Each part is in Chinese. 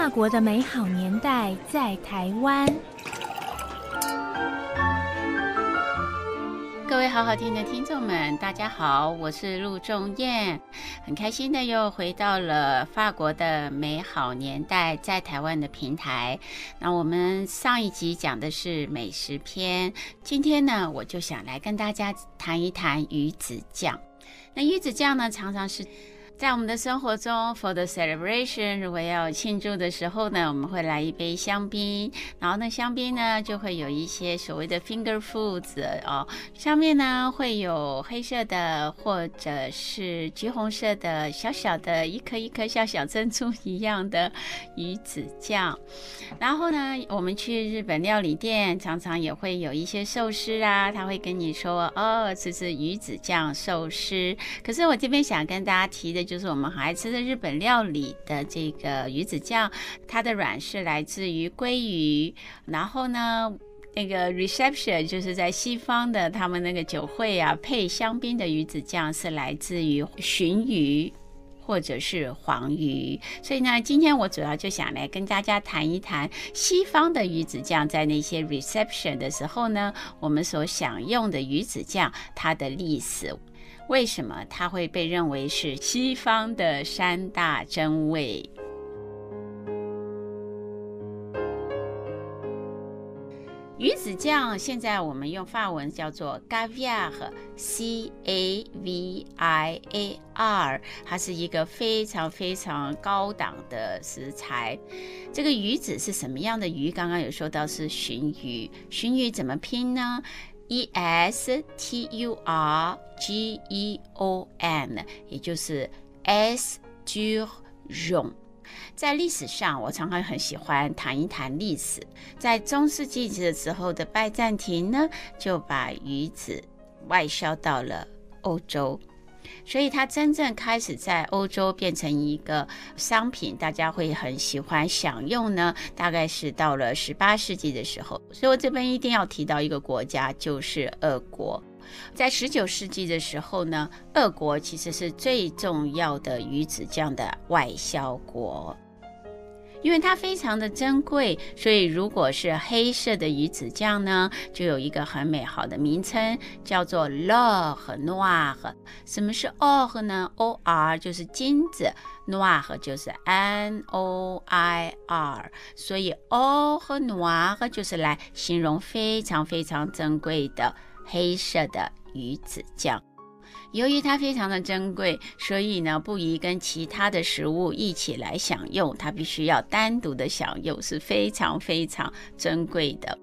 法国的美好年代在台湾。各位好好听的听众们，大家好，我是陆仲燕，很开心的又回到了法国的美好年代在台湾的平台。那我们上一集讲的是美食篇，今天呢，我就想来跟大家谈一谈鱼子酱。那鱼子酱呢，常常是。在我们的生活中，for the celebration，如果要庆祝的时候呢，我们会来一杯香槟，然后那香槟呢就会有一些所谓的 finger foods 哦，上面呢会有黑色的或者是橘红色的小小的一颗一颗像小珍珠一样的鱼子酱。然后呢，我们去日本料理店，常常也会有一些寿司啊，他会跟你说哦，这是鱼子酱寿司。可是我这边想跟大家提的。就是我们很爱吃的日本料理的这个鱼子酱，它的卵是来自于鲑鱼，然后呢，那个 reception 就是在西方的他们那个酒会啊，配香槟的鱼子酱是来自于鲟鱼或者是黄鱼，所以呢，今天我主要就想来跟大家谈一谈西方的鱼子酱在那些 reception 的时候呢，我们所享用的鱼子酱它的历史。为什么它会被认为是西方的三大珍味？鱼子酱现在我们用法文叫做 caviar，c a v i a r，它是一个非常非常高档的食材。这个鱼子是什么样的鱼？刚刚有说到是鲟鱼，鲟鱼怎么拼呢？E S T U R G E O N，也就是 S t u r o n。在历史上，我常常很喜欢谈一谈历史。在中世纪的时候的拜占庭呢，就把鱼子外销到了欧洲。所以它真正开始在欧洲变成一个商品，大家会很喜欢享用呢。大概是到了十八世纪的时候，所以我这边一定要提到一个国家，就是俄国。在十九世纪的时候呢，俄国其实是最重要的鱼子酱的外销国。因为它非常的珍贵，所以如果是黑色的鱼子酱呢，就有一个很美好的名称，叫做 l'or noir。什么是 or 呢？or 就是金子，noir 就是 n o i r，所以 or noir 就是来形容非常非常珍贵的黑色的鱼子酱。由于它非常的珍贵，所以呢，不宜跟其他的食物一起来享用，它必须要单独的享用，是非常非常珍贵的。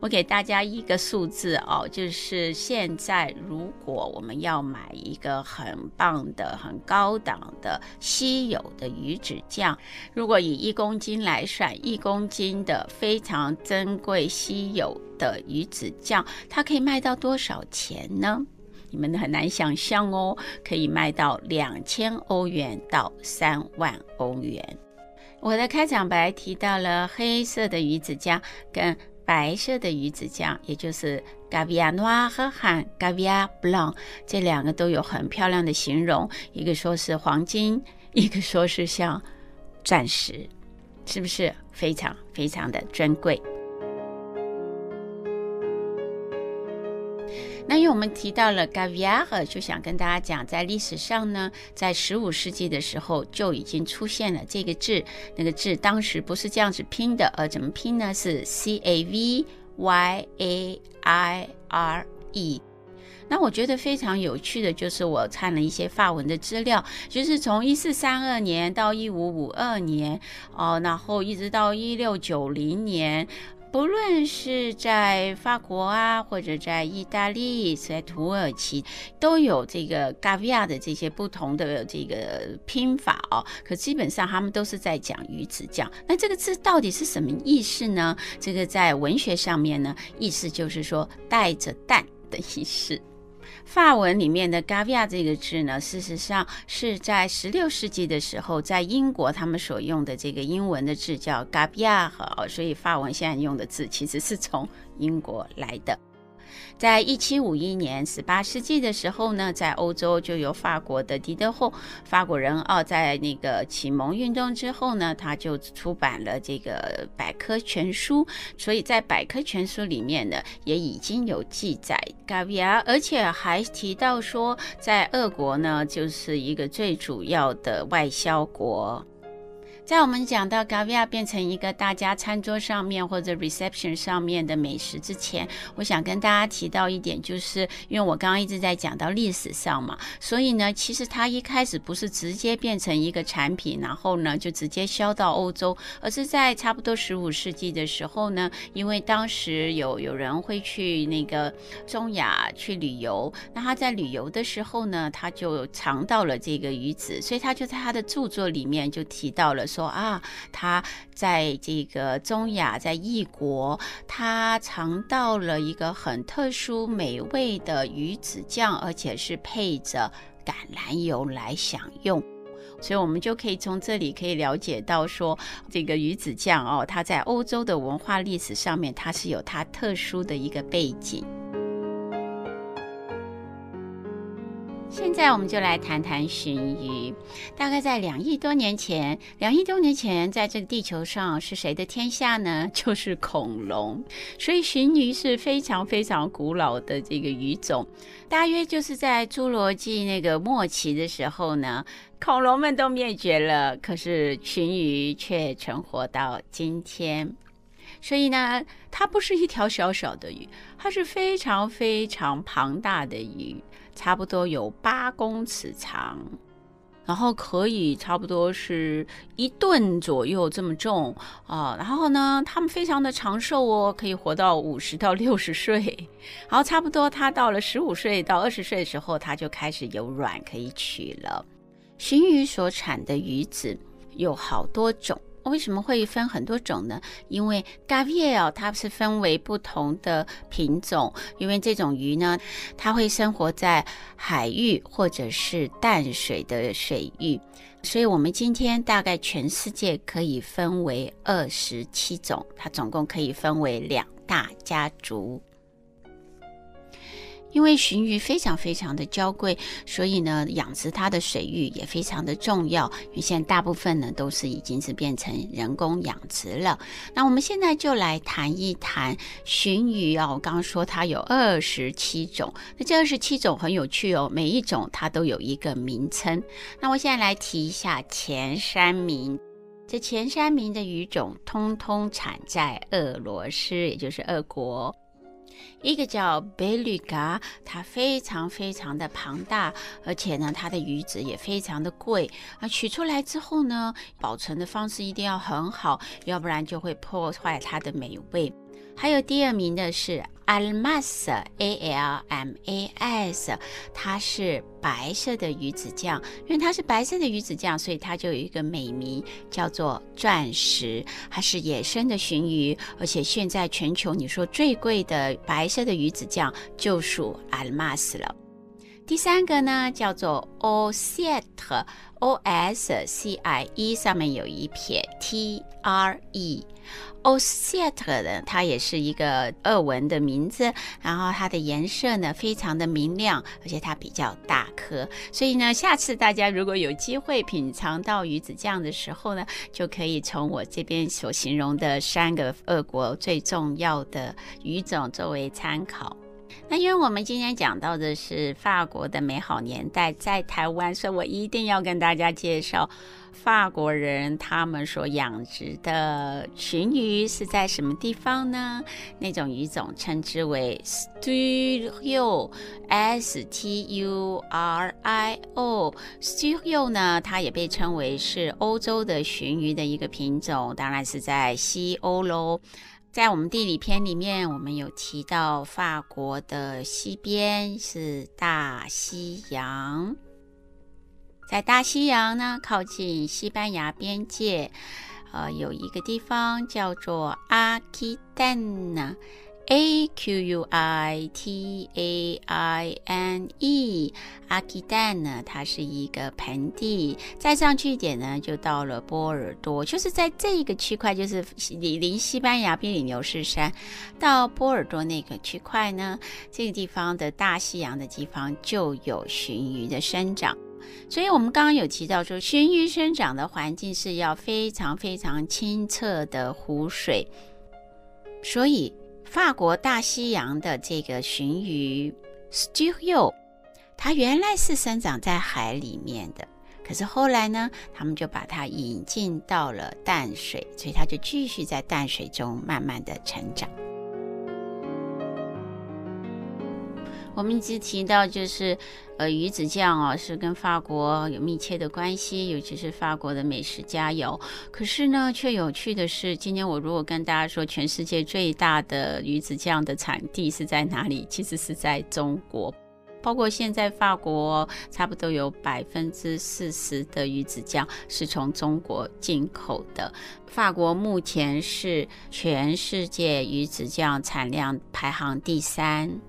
我给大家一个数字哦，就是现在如果我们要买一个很棒的、很高档的稀有的鱼子酱，如果以一公斤来算，一公斤的非常珍贵稀有的鱼子酱，它可以卖到多少钱呢？你们很难想象哦，可以卖到两千欧元到三万欧元。我的开场白提到了黑色的鱼子酱跟白色的鱼子酱，也就是 caviar noir 和 caviar blanc，这两个都有很漂亮的形容，一个说是黄金，一个说是像钻石，是不是非常非常的珍贵？那因为我们提到了 caviar，就想跟大家讲，在历史上呢，在十五世纪的时候就已经出现了这个字。那个字当时不是这样子拼的，呃，怎么拼呢？是 c a v y a i r e。那我觉得非常有趣的就是，我看了一些法文的资料，就是从一四三二年到一五五二年，哦，然后一直到一六九零年。不论是在法国啊，或者在意大利、在土耳其，都有这个 “gavia” 的这些不同的这个拼法哦。可基本上他们都是在讲鱼子酱。那这个字到底是什么意思呢？这个在文学上面呢，意思就是说带着蛋的意思。法文里面的 “gavia” 这个字呢，事实上是在十六世纪的时候，在英国他们所用的这个英文的字叫 “gavial”，好所以法文现在用的字其实是从英国来的。在一七五一年，十八世纪的时候呢，在欧洲就有法国的狄德后，法国人哦，在那个启蒙运动之后呢，他就出版了这个百科全书，所以在百科全书里面呢，也已经有记载 caviar，而且还提到说，在俄国呢，就是一个最主要的外销国。在我们讲到 caviar 变成一个大家餐桌上面或者 reception 上面的美食之前，我想跟大家提到一点，就是因为我刚刚一直在讲到历史上嘛，所以呢，其实它一开始不是直接变成一个产品，然后呢就直接销到欧洲，而是在差不多十五世纪的时候呢，因为当时有有人会去那个中亚去旅游，那他在旅游的时候呢，他就尝到了这个鱼子，所以他就在他的著作里面就提到了。说啊，他在这个中亚，在异国，他尝到了一个很特殊美味的鱼子酱，而且是配着橄榄油来享用。所以，我们就可以从这里可以了解到说，这个鱼子酱哦，它在欧洲的文化历史上面，它是有它特殊的一个背景。现在我们就来谈谈鲟鱼。大概在两亿多年前，两亿多年前，在这个地球上是谁的天下呢？就是恐龙。所以鲟鱼是非常非常古老的这个鱼种。大约就是在侏罗纪那个末期的时候呢，恐龙们都灭绝了，可是鲟鱼却存活到今天。所以呢，它不是一条小小的鱼，它是非常非常庞大的鱼。差不多有八公尺长，然后可以差不多是一吨左右这么重啊。然后呢，它们非常的长寿哦，可以活到五十到六十岁。然后差不多它到了十五岁到二十岁的时候，它就开始有卵可以取了。鲟鱼所产的鱼子有好多种。为什么会分很多种呢？因为 caviar 它是分为不同的品种，因为这种鱼呢，它会生活在海域或者是淡水的水域，所以我们今天大概全世界可以分为二十七种，它总共可以分为两大家族。因为鲟鱼非常非常的娇贵，所以呢，养殖它的水域也非常的重要。因为现在大部分呢都是已经是变成人工养殖了。那我们现在就来谈一谈鲟鱼啊，我刚刚说它有二十七种，那这二十七种很有趣哦，每一种它都有一个名称。那我现在来提一下前三名，这前三名的鱼种通通产在俄罗斯，也就是俄国。一个叫贝吕嘎它非常非常的庞大，而且呢，它的鱼子也非常的贵。啊，取出来之后呢，保存的方式一定要很好，要不然就会破坏它的美味。还有第二名的是 Almas，A L M A S，它是白色的鱼子酱，因为它是白色的鱼子酱，所以它就有一个美名叫做钻石。它是野生的鲟鱼，而且现在全球你说最贵的白色的鱼子酱就属 Almas 了。第三个呢叫做 Oscietre，O S C I E 上面有一撇 T R E。Oscietre 的，它也是一个俄文的名字，然后它的颜色呢非常的明亮，而且它比较大颗，所以呢，下次大家如果有机会品尝到鱼子酱的时候呢，就可以从我这边所形容的三个俄国最重要的鱼种作为参考。那因为我们今天讲到的是法国的美好年代，在台湾，所以我一定要跟大家介绍法国人他们所养殖的鲟鱼是在什么地方呢？那种鱼种称之为 Sturio，S T U R I O，Sturio 呢，它也被称为是欧洲的鲟鱼的一个品种，当然是在西欧喽。在我们地理篇里面，我们有提到法国的西边是大西洋，在大西洋呢，靠近西班牙边界，呃，有一个地方叫做阿基坦呢 A Q U I T A I N E，阿基坦呢，它是一个盆地。再上去一点呢，就到了波尔多，就是在这一个区块，就是离离西班牙比利牛斯山到波尔多那个区块呢，这个地方的大西洋的地方就有鲟鱼的生长。所以我们刚刚有提到说，鲟鱼生长的环境是要非常非常清澈的湖水，所以。法国大西洋的这个鲟鱼 s t u h i o 它原来是生长在海里面的，可是后来呢，他们就把它引进到了淡水，所以它就继续在淡水中慢慢的成长。我们一直提到，就是呃，鱼子酱哦，是跟法国有密切的关系，尤其是法国的美食佳肴。可是呢，却有趣的是，今天我如果跟大家说，全世界最大的鱼子酱的产地是在哪里？其实是在中国。包括现在法国差不多有百分之四十的鱼子酱是从中国进口的。法国目前是全世界鱼子酱产量排行第三。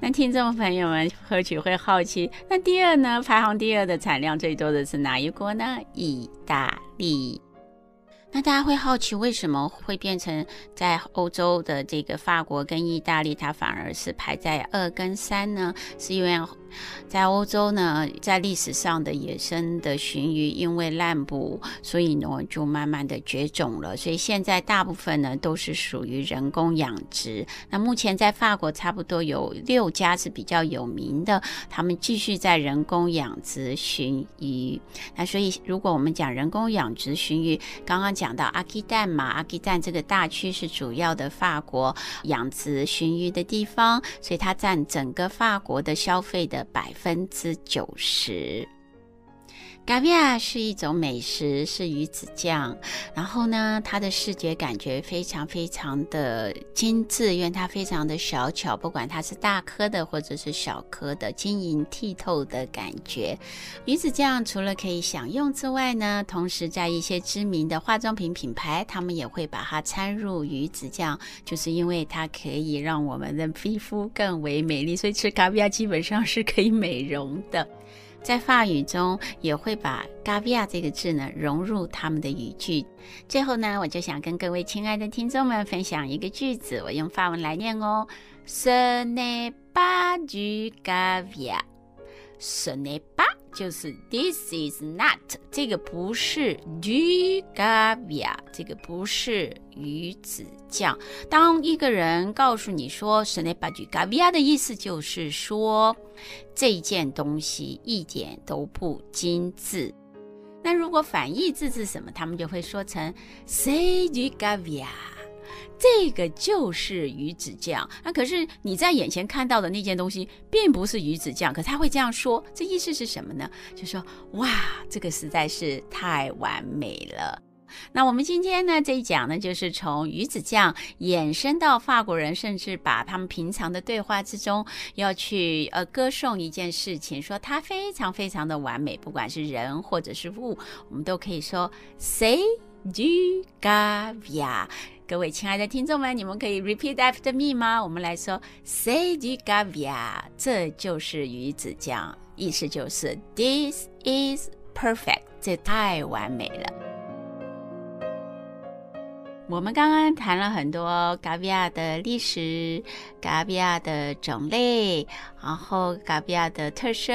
那听众朋友们或许会好奇，那第二呢？排行第二的产量最多的是哪一国呢？意大利。那大家会好奇，为什么会变成在欧洲的这个法国跟意大利，它反而是排在二跟三呢？是因为在欧洲呢，在历史上的野生的鲟鱼因为滥捕，所以呢就慢慢的绝种了。所以现在大部分呢都是属于人工养殖。那目前在法国差不多有六家是比较有名的，他们继续在人工养殖鲟鱼。那所以如果我们讲人工养殖鲟鱼，刚刚讲。到阿基蛋嘛，阿基蛋这个大区是主要的法国养殖鲟鱼的地方，所以它占整个法国的消费的百分之九十。卡比亚是一种美食，是鱼子酱。然后呢，它的视觉感觉非常非常的精致，因为它非常的小巧，不管它是大颗的或者是小颗的，晶莹剔透的感觉。鱼子酱除了可以享用之外呢，同时在一些知名的化妆品品牌，他们也会把它掺入鱼子酱，就是因为它可以让我们的皮肤更为美丽，所以吃卡比亚基本上是可以美容的。在法语中也会把 “gavia” 这个字呢融入他们的语句。最后呢，我就想跟各位亲爱的听众们分享一个句子，我用法文来念哦。Ce n'est pas du gaïa，ce n'est pas 就是 this is not 这个不是 du caviar，这个不是鱼子酱。当一个人告诉你说 ce n'est pas du caviar 的意思就是说这件东西一点都不精致。那如果反义字是什么？他们就会说成 c'est du caviar。这个就是鱼子酱，那可是你在眼前看到的那件东西并不是鱼子酱，可他会这样说，这意思是什么呢？就说哇，这个实在是太完美了。那我们今天呢这一讲呢，就是从鱼子酱衍生到法国人，甚至把他们平常的对话之中要去呃歌颂一件事情，说它非常非常的完美，不管是人或者是物，我们都可以说 C'est du caviar。各位亲爱的听众们，你们可以 repeat after me 吗？我们来说 s e d i g a v i a 这就是鱼子酱，意思就是 This is perfect，这太完美了。我们刚刚谈了很多咖比亚的历史、咖比亚的种类，然后咖比亚的特色。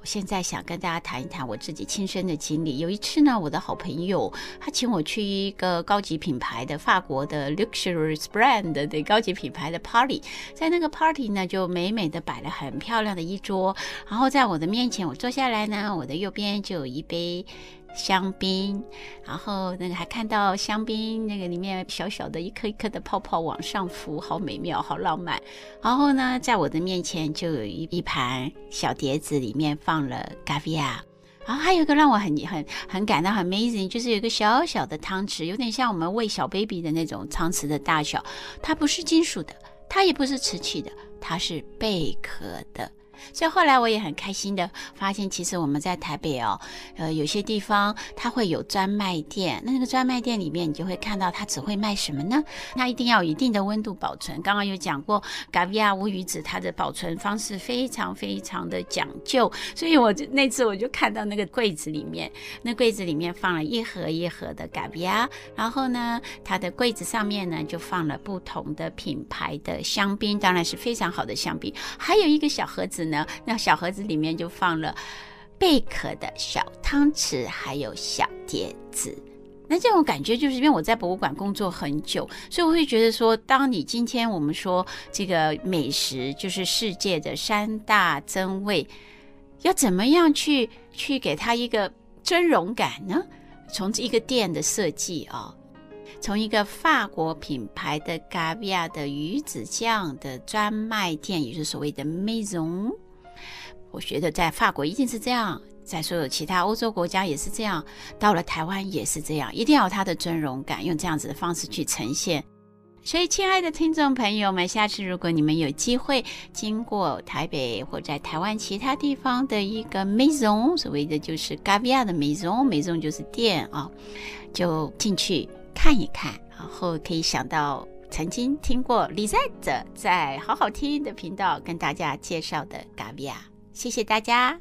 我现在想跟大家谈一谈我自己亲身的经历。有一次呢，我的好朋友他请我去一个高级品牌的法国的 luxury brand 的高级品牌的 party，在那个 party 呢，就美美的摆了很漂亮的一桌，然后在我的面前，我坐下来呢，我的右边就有一杯。香槟，然后那个还看到香槟那个里面小小的一颗一颗的泡泡往上浮，好美妙，好浪漫。然后呢，在我的面前就有一一盘小碟子，里面放了咖啡啊。然后还有一个让我很很很感到很 amazing，就是有一个小小的汤匙，有点像我们喂小 baby 的那种汤匙的大小。它不是金属的，它也不是瓷器的，它是贝壳的。所以后来我也很开心的发现，其实我们在台北哦，呃，有些地方它会有专卖店，那那个专卖店里面你就会看到它只会卖什么呢？它一定要有一定的温度保存。刚刚有讲过，咖啡亚乌鱼子它的保存方式非常非常的讲究，所以我就那次我就看到那个柜子里面，那柜子里面放了一盒一盒的咖啡亚，然后呢，它的柜子上面呢就放了不同的品牌的香槟，当然是非常好的香槟，还有一个小盒子那小盒子里面就放了贝壳的小汤匙，还有小碟子。那这种感觉就是因为我在博物馆工作很久，所以我会觉得说，当你今天我们说这个美食就是世界的三大珍味，要怎么样去去给它一个尊荣感呢？从一个店的设计啊，从一个法国品牌的咖啡亚的鱼子酱的专卖店，也就是所谓的 Maison。我觉得在法国一定是这样，在所有其他欧洲国家也是这样，到了台湾也是这样，一定要它的尊荣感，用这样子的方式去呈现。所以，亲爱的听众朋友们，下次如果你们有机会经过台北或在台湾其他地方的一个 Maison，所谓的就是咖啡亚的 Maison，Maison 就是店啊，就进去看一看，然后可以想到曾经听过 Lisette 在好好听的频道跟大家介绍的嘎维亚。谢谢大家。